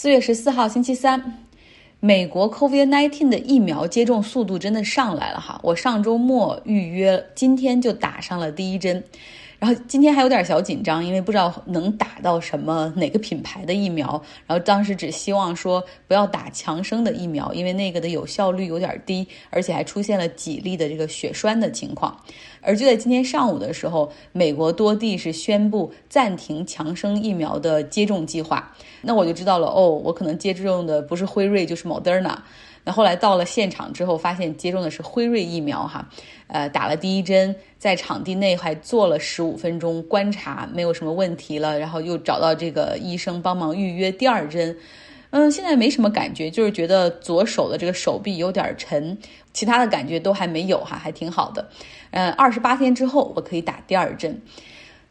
四月十四号星期三，美国 COVID-19 的疫苗接种速度真的上来了哈！我上周末预约，今天就打上了第一针。然后今天还有点小紧张，因为不知道能打到什么哪个品牌的疫苗。然后当时只希望说不要打强生的疫苗，因为那个的有效率有点低，而且还出现了几例的这个血栓的情况。而就在今天上午的时候，美国多地是宣布暂停强生疫苗的接种计划。那我就知道了，哦，我可能接种的不是辉瑞就是 Moderna。那后来到了现场之后，发现接种的是辉瑞疫苗哈，呃，打了第一针，在场地内还做了十五分钟观察，没有什么问题了，然后又找到这个医生帮忙预约第二针，嗯，现在没什么感觉，就是觉得左手的这个手臂有点沉，其他的感觉都还没有哈，还挺好的，嗯，二十八天之后我可以打第二针。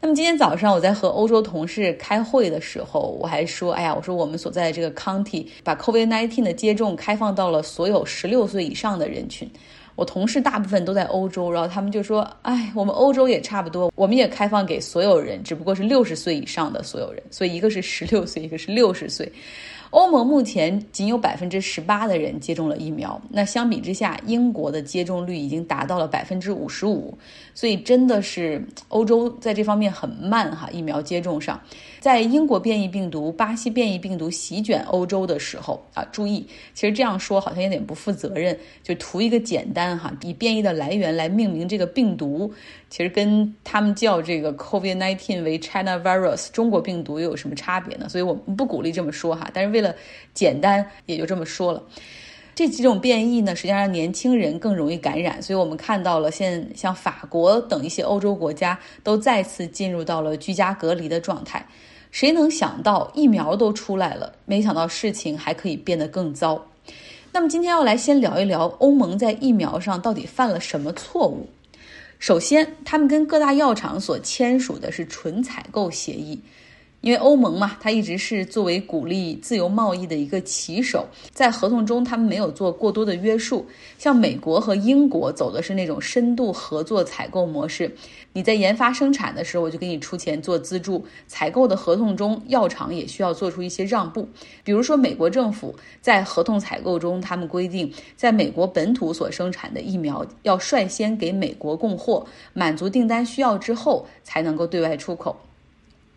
那么今天早上我在和欧洲同事开会的时候，我还说，哎呀，我说我们所在的这个 county 把 COVID-19 的接种开放到了所有十六岁以上的人群。我同事大部分都在欧洲，然后他们就说，哎，我们欧洲也差不多，我们也开放给所有人，只不过是六十岁以上的所有人。所以一个是十六岁，一个是六十岁。欧盟目前仅有百分之十八的人接种了疫苗，那相比之下，英国的接种率已经达到了百分之五十五，所以真的是欧洲在这方面很慢哈，疫苗接种上。在英国变异病毒、巴西变异病毒席卷欧洲的时候啊，注意，其实这样说好像有点不负责任，就图一个简单哈，以变异的来源来命名这个病毒，其实跟他们叫这个 COVID-19 为 China virus 中国病毒又有什么差别呢？所以我们不鼓励这么说哈，但是为为了简单，也就这么说了。这几种变异呢，实际上让年轻人更容易感染，所以我们看到了，现像法国等一些欧洲国家都再次进入到了居家隔离的状态。谁能想到疫苗都出来了，没想到事情还可以变得更糟。那么今天要来先聊一聊欧盟在疫苗上到底犯了什么错误。首先，他们跟各大药厂所签署的是纯采购协议。因为欧盟嘛，它一直是作为鼓励自由贸易的一个旗手，在合同中他们没有做过多的约束。像美国和英国走的是那种深度合作采购模式，你在研发生产的时候，我就给你出钱做资助。采购的合同中，药厂也需要做出一些让步。比如说，美国政府在合同采购中，他们规定，在美国本土所生产的疫苗要率先给美国供货，满足订单需要之后，才能够对外出口。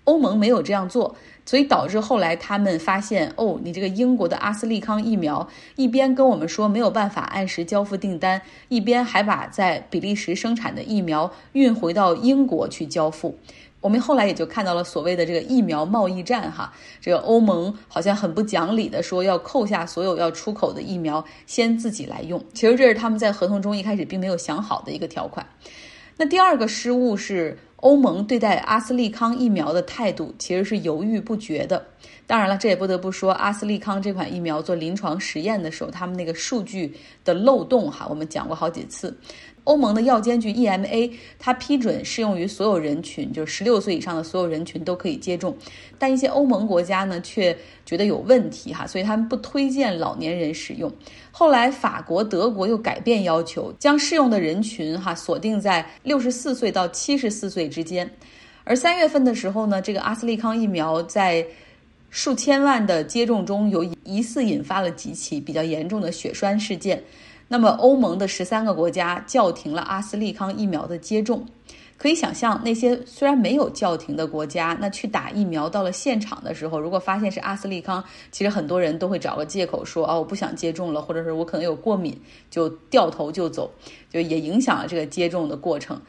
欧盟没有这样做，所以导致后来他们发现，哦，你这个英国的阿斯利康疫苗一边跟我们说没有办法按时交付订单，一边还把在比利时生产的疫苗运回到英国去交付。我们后来也就看到了所谓的这个疫苗贸易战，哈，这个欧盟好像很不讲理的说要扣下所有要出口的疫苗，先自己来用。其实这是他们在合同中一开始并没有想好的一个条款。那第二个失误是。欧盟对待阿斯利康疫苗的态度其实是犹豫不决的。当然了，这也不得不说，阿斯利康这款疫苗做临床实验的时候，他们那个数据的漏洞哈，我们讲过好几次。欧盟的药监局 EMA，它批准适用于所有人群，就是十六岁以上的所有人群都可以接种，但一些欧盟国家呢却觉得有问题哈，所以他们不推荐老年人使用。后来法国、德国又改变要求，将适用的人群哈锁定在六十四岁到七十四岁之间。而三月份的时候呢，这个阿斯利康疫苗在数千万的接种中有疑似引发了几起比较严重的血栓事件。那么，欧盟的十三个国家叫停了阿斯利康疫苗的接种。可以想象，那些虽然没有叫停的国家，那去打疫苗到了现场的时候，如果发现是阿斯利康，其实很多人都会找个借口说哦，我不想接种了，或者是我可能有过敏，就掉头就走，就也影响了这个接种的过程。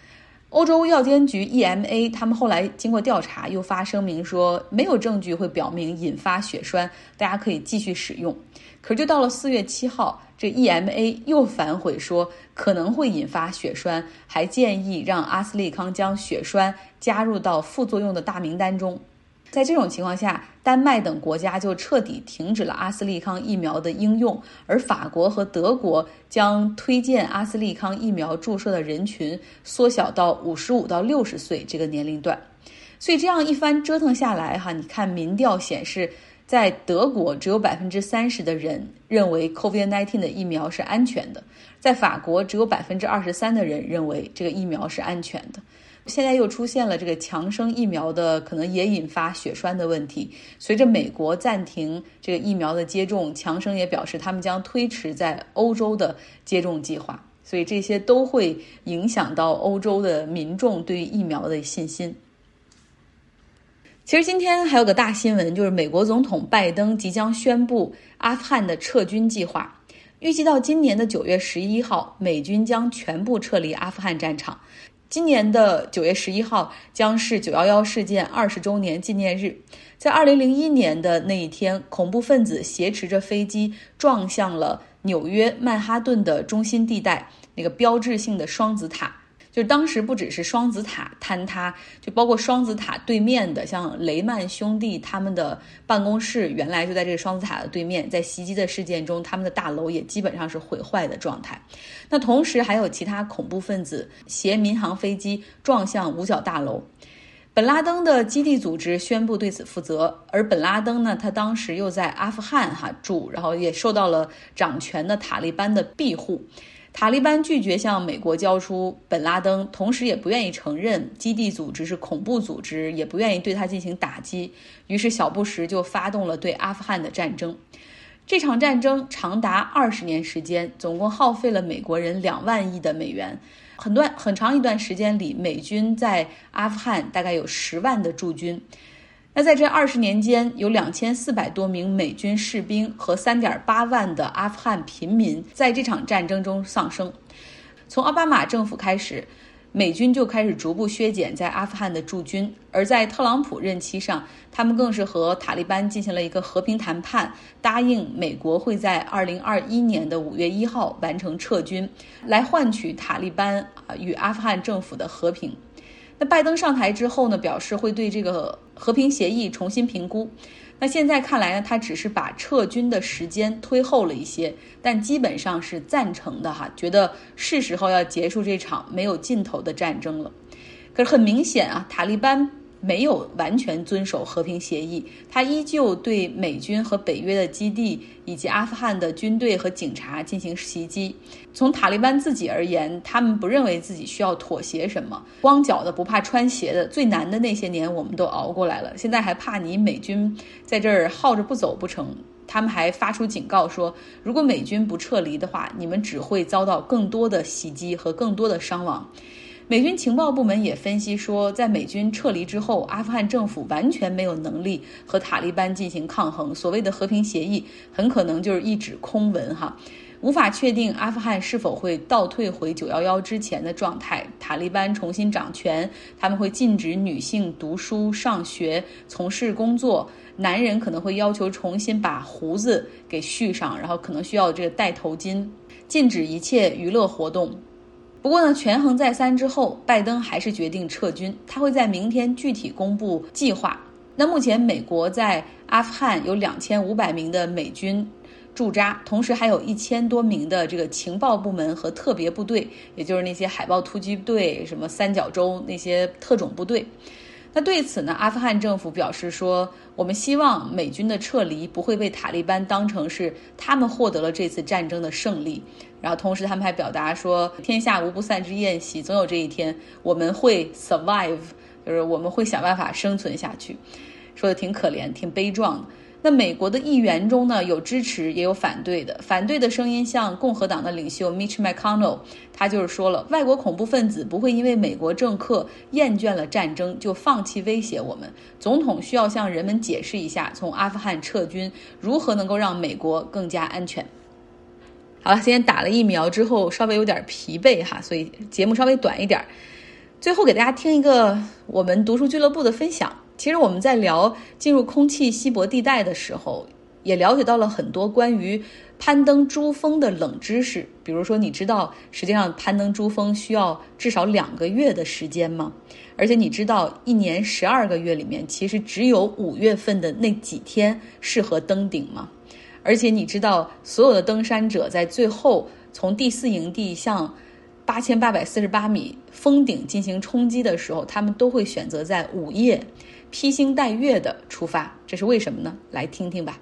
欧洲药监局 EMA 他们后来经过调查，又发声明说，没有证据会表明引发血栓，大家可以继续使用。可就到了四月七号，这 EMA 又反悔说可能会引发血栓，还建议让阿斯利康将血栓加入到副作用的大名单中。在这种情况下，丹麦等国家就彻底停止了阿斯利康疫苗的应用，而法国和德国将推荐阿斯利康疫苗注射的人群缩小到五十五到六十岁这个年龄段。所以这样一番折腾下来，哈，你看民调显示。在德国，只有百分之三十的人认为 COVID-19 的疫苗是安全的；在法国，只有百分之二十三的人认为这个疫苗是安全的。现在又出现了这个强生疫苗的可能也引发血栓的问题。随着美国暂停这个疫苗的接种，强生也表示他们将推迟在欧洲的接种计划。所以这些都会影响到欧洲的民众对于疫苗的信心。其实今天还有个大新闻，就是美国总统拜登即将宣布阿富汗的撤军计划。预计到今年的九月十一号，美军将全部撤离阿富汗战场。今年的九月十一号将是九幺幺事件二十周年纪念日。在二零零一年的那一天，恐怖分子挟持着飞机撞向了纽约曼哈顿的中心地带那个标志性的双子塔。就当时不只是双子塔坍塌，就包括双子塔对面的，像雷曼兄弟他们的办公室，原来就在这个双子塔的对面。在袭击的事件中，他们的大楼也基本上是毁坏的状态。那同时还有其他恐怖分子携民航飞机撞向五角大楼。本拉登的基地组织宣布对此负责，而本拉登呢，他当时又在阿富汗哈住，然后也受到了掌权的塔利班的庇护。塔利班拒绝向美国交出本拉登，同时也不愿意承认基地组织是恐怖组织，也不愿意对他进行打击。于是小布什就发动了对阿富汗的战争。这场战争长达二十年时间，总共耗费了美国人两万亿的美元。很段很长一段时间里，美军在阿富汗大概有十万的驻军。那在这二十年间，有两千四百多名美军士兵和三点八万的阿富汗平民在这场战争中丧生。从奥巴马政府开始，美军就开始逐步削减在阿富汗的驻军；而在特朗普任期上，他们更是和塔利班进行了一个和平谈判，答应美国会在二零二一年的五月一号完成撤军，来换取塔利班与阿富汗政府的和平。那拜登上台之后呢，表示会对这个和平协议重新评估。那现在看来呢，他只是把撤军的时间推后了一些，但基本上是赞成的哈，觉得是时候要结束这场没有尽头的战争了。可是很明显啊，塔利班。没有完全遵守和平协议，他依旧对美军和北约的基地以及阿富汗的军队和警察进行袭击。从塔利班自己而言，他们不认为自己需要妥协什么，光脚的不怕穿鞋的。最难的那些年我们都熬过来了，现在还怕你美军在这儿耗着不走不成？他们还发出警告说，如果美军不撤离的话，你们只会遭到更多的袭击和更多的伤亡。美军情报部门也分析说，在美军撤离之后，阿富汗政府完全没有能力和塔利班进行抗衡。所谓的和平协议很可能就是一纸空文，哈，无法确定阿富汗是否会倒退回九幺幺之前的状态。塔利班重新掌权，他们会禁止女性读书、上学、从事工作，男人可能会要求重新把胡子给续上，然后可能需要这个戴头巾，禁止一切娱乐活动。不过呢，权衡再三之后，拜登还是决定撤军。他会在明天具体公布计划。那目前，美国在阿富汗有两千五百名的美军驻扎，同时还有一千多名的这个情报部门和特别部队，也就是那些海豹突击队、什么三角洲那些特种部队。那对此呢，阿富汗政府表示说：“我们希望美军的撤离不会被塔利班当成是他们获得了这次战争的胜利。”然后，同时他们还表达说：“天下无不散之宴席，总有这一天，我们会 survive，就是我们会想办法生存下去。”说的挺可怜，挺悲壮的。那美国的议员中呢，有支持也有反对的。反对的声音像共和党的领袖 Mitch McConnell，他就是说了，外国恐怖分子不会因为美国政客厌倦了战争就放弃威胁我们。总统需要向人们解释一下，从阿富汗撤军如何能够让美国更加安全。好了，今天打了疫苗之后稍微有点疲惫哈，所以节目稍微短一点。最后给大家听一个我们读书俱乐部的分享。其实我们在聊进入空气稀薄地带的时候，也了解到了很多关于攀登珠峰的冷知识。比如说，你知道实际上攀登珠峰需要至少两个月的时间吗？而且你知道一年十二个月里面，其实只有五月份的那几天适合登顶吗？而且你知道，所有的登山者在最后从第四营地向八千八百四十八米峰顶进行冲击的时候，他们都会选择在午夜披星戴月的出发，这是为什么呢？来听听吧。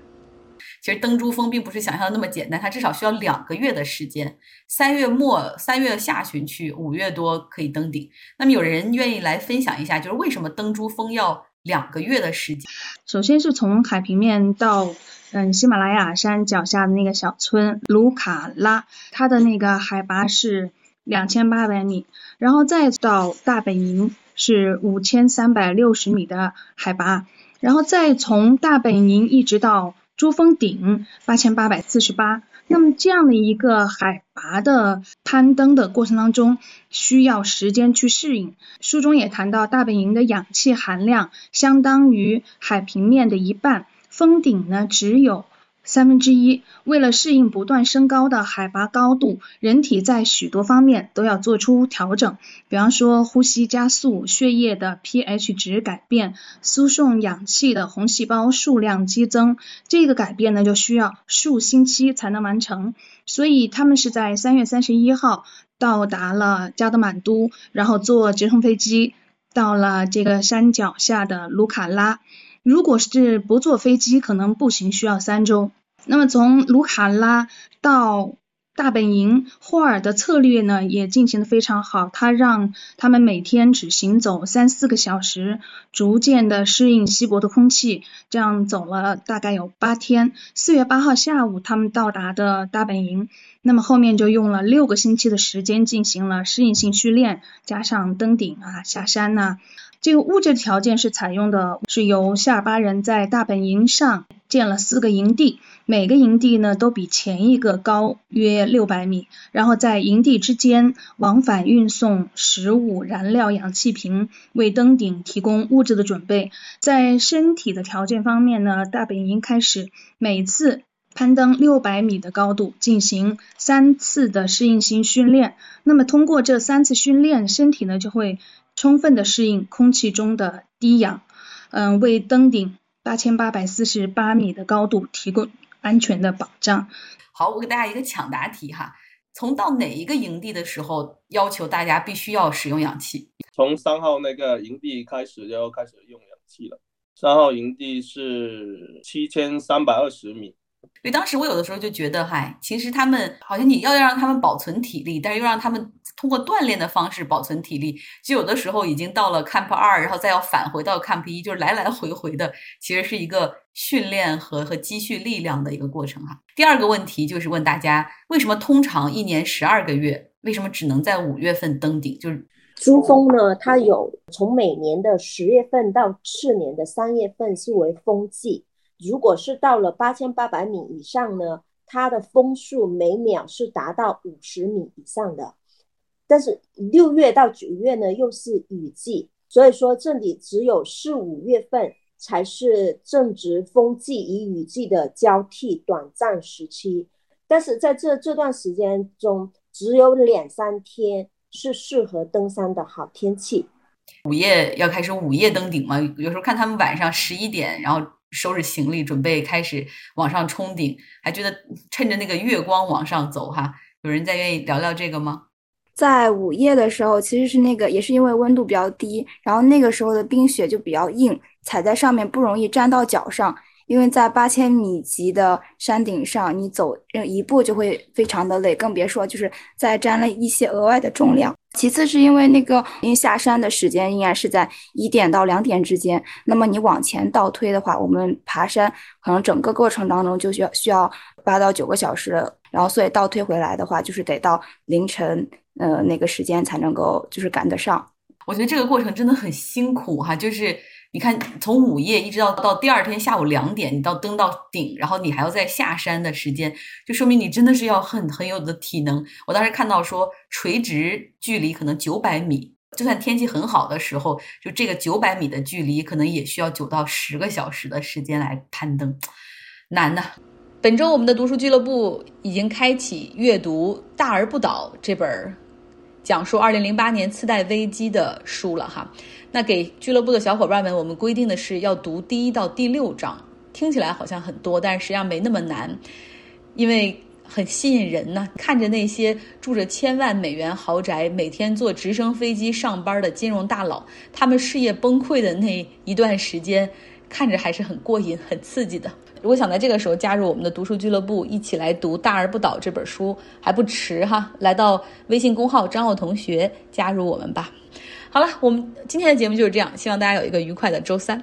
其实登珠峰并不是想象的那么简单，它至少需要两个月的时间。三月末、三月下旬去，五月多可以登顶。那么有人愿意来分享一下，就是为什么登珠峰要两个月的时间？首先是从海平面到嗯喜马拉雅山脚下的那个小村卢卡拉，它的那个海拔是两千八百米，然后再到大本营是五千三百六十米的海拔。然后再从大本营一直到珠峰顶八千八百四十八，那么这样的一个海拔的攀登的过程当中，需要时间去适应。书中也谈到，大本营的氧气含量相当于海平面的一半，峰顶呢只有。三分之一。为了适应不断升高的海拔高度，人体在许多方面都要做出调整，比方说呼吸加速、血液的 pH 值改变、输送氧气的红细胞数量激增。这个改变呢，就需要数星期才能完成。所以他们是在三月三十一号到达了加德满都，然后坐直升飞机到了这个山脚下的卢卡拉。如果是不坐飞机，可能步行需要三周。那么从卢卡拉到大本营，霍尔的策略呢也进行的非常好，他让他们每天只行走三四个小时，逐渐的适应稀薄的空气，这样走了大概有八天。四月八号下午，他们到达的大本营，那么后面就用了六个星期的时间进行了适应性训练，加上登顶啊、下山呐。这个物质条件是采用的，是由夏尔巴人在大本营上建了四个营地，每个营地呢都比前一个高约六百米，然后在营地之间往返运送食物、燃料、氧气瓶，为登顶提供物质的准备。在身体的条件方面呢，大本营开始每次攀登六百米的高度进行三次的适应性训练，那么通过这三次训练，身体呢就会。充分的适应空气中的低氧，嗯，为登顶八千八百四十八米的高度提供安全的保障。好，我给大家一个抢答题哈，从到哪一个营地的时候要求大家必须要使用氧气？从三号那个营地开始就要开始用氧气了。三号营地是七千三百二十米。所以当时我有的时候就觉得，嗨，其实他们好像你要让他们保存体力，但是又让他们通过锻炼的方式保存体力，就有的时候已经到了 Camp 二，然后再要返回到 Camp 一，就是来来回回的，其实是一个训练和和积蓄力量的一个过程哈。第二个问题就是问大家，为什么通常一年十二个月，为什么只能在五月份登顶？就是珠峰呢，它有从每年的十月份到次年的三月份是为峰季。如果是到了八千八百米以上呢，它的风速每秒是达到五十米以上的。但是六月到九月呢，又是雨季，所以说这里只有四五月份才是正值风季与雨季的交替短暂时期。但是在这这段时间中，只有两三天是适合登山的好天气。午夜要开始午夜登顶吗？有时候看他们晚上十一点，然后。收拾行李，准备开始往上冲顶，还觉得趁着那个月光往上走哈。有人再愿意聊聊这个吗？在午夜的时候，其实是那个也是因为温度比较低，然后那个时候的冰雪就比较硬，踩在上面不容易粘到脚上。因为在八千米级的山顶上，你走一步就会非常的累，更别说就是再沾了一些额外的重量。其次是因为那个，因为下山的时间应该是在一点到两点之间，那么你往前倒推的话，我们爬山可能整个过程当中就需要需要八到九个小时，然后所以倒推回来的话，就是得到凌晨呃那个时间才能够就是赶得上。我觉得这个过程真的很辛苦哈，就是。你看，从午夜一直到到第二天下午两点，你到登到顶，然后你还要再下山的时间，就说明你真的是要很很有的体能。我当时看到说，垂直距离可能九百米，就算天气很好的时候，就这个九百米的距离，可能也需要九到十个小时的时间来攀登，难呐。本周我们的读书俱乐部已经开启阅读《大而不倒》这本讲述二零零八年次贷危机的书了哈。那给俱乐部的小伙伴们，我们规定的是要读第一到第六章，听起来好像很多，但实际上没那么难，因为很吸引人呢。看着那些住着千万美元豪宅、每天坐直升飞机上班的金融大佬，他们事业崩溃的那一段时间，看着还是很过瘾、很刺激的。如果想在这个时候加入我们的读书俱乐部，一起来读《大而不倒》这本书还不迟哈。来到微信公号张浩同学加入我们吧。好了，我们今天的节目就是这样，希望大家有一个愉快的周三。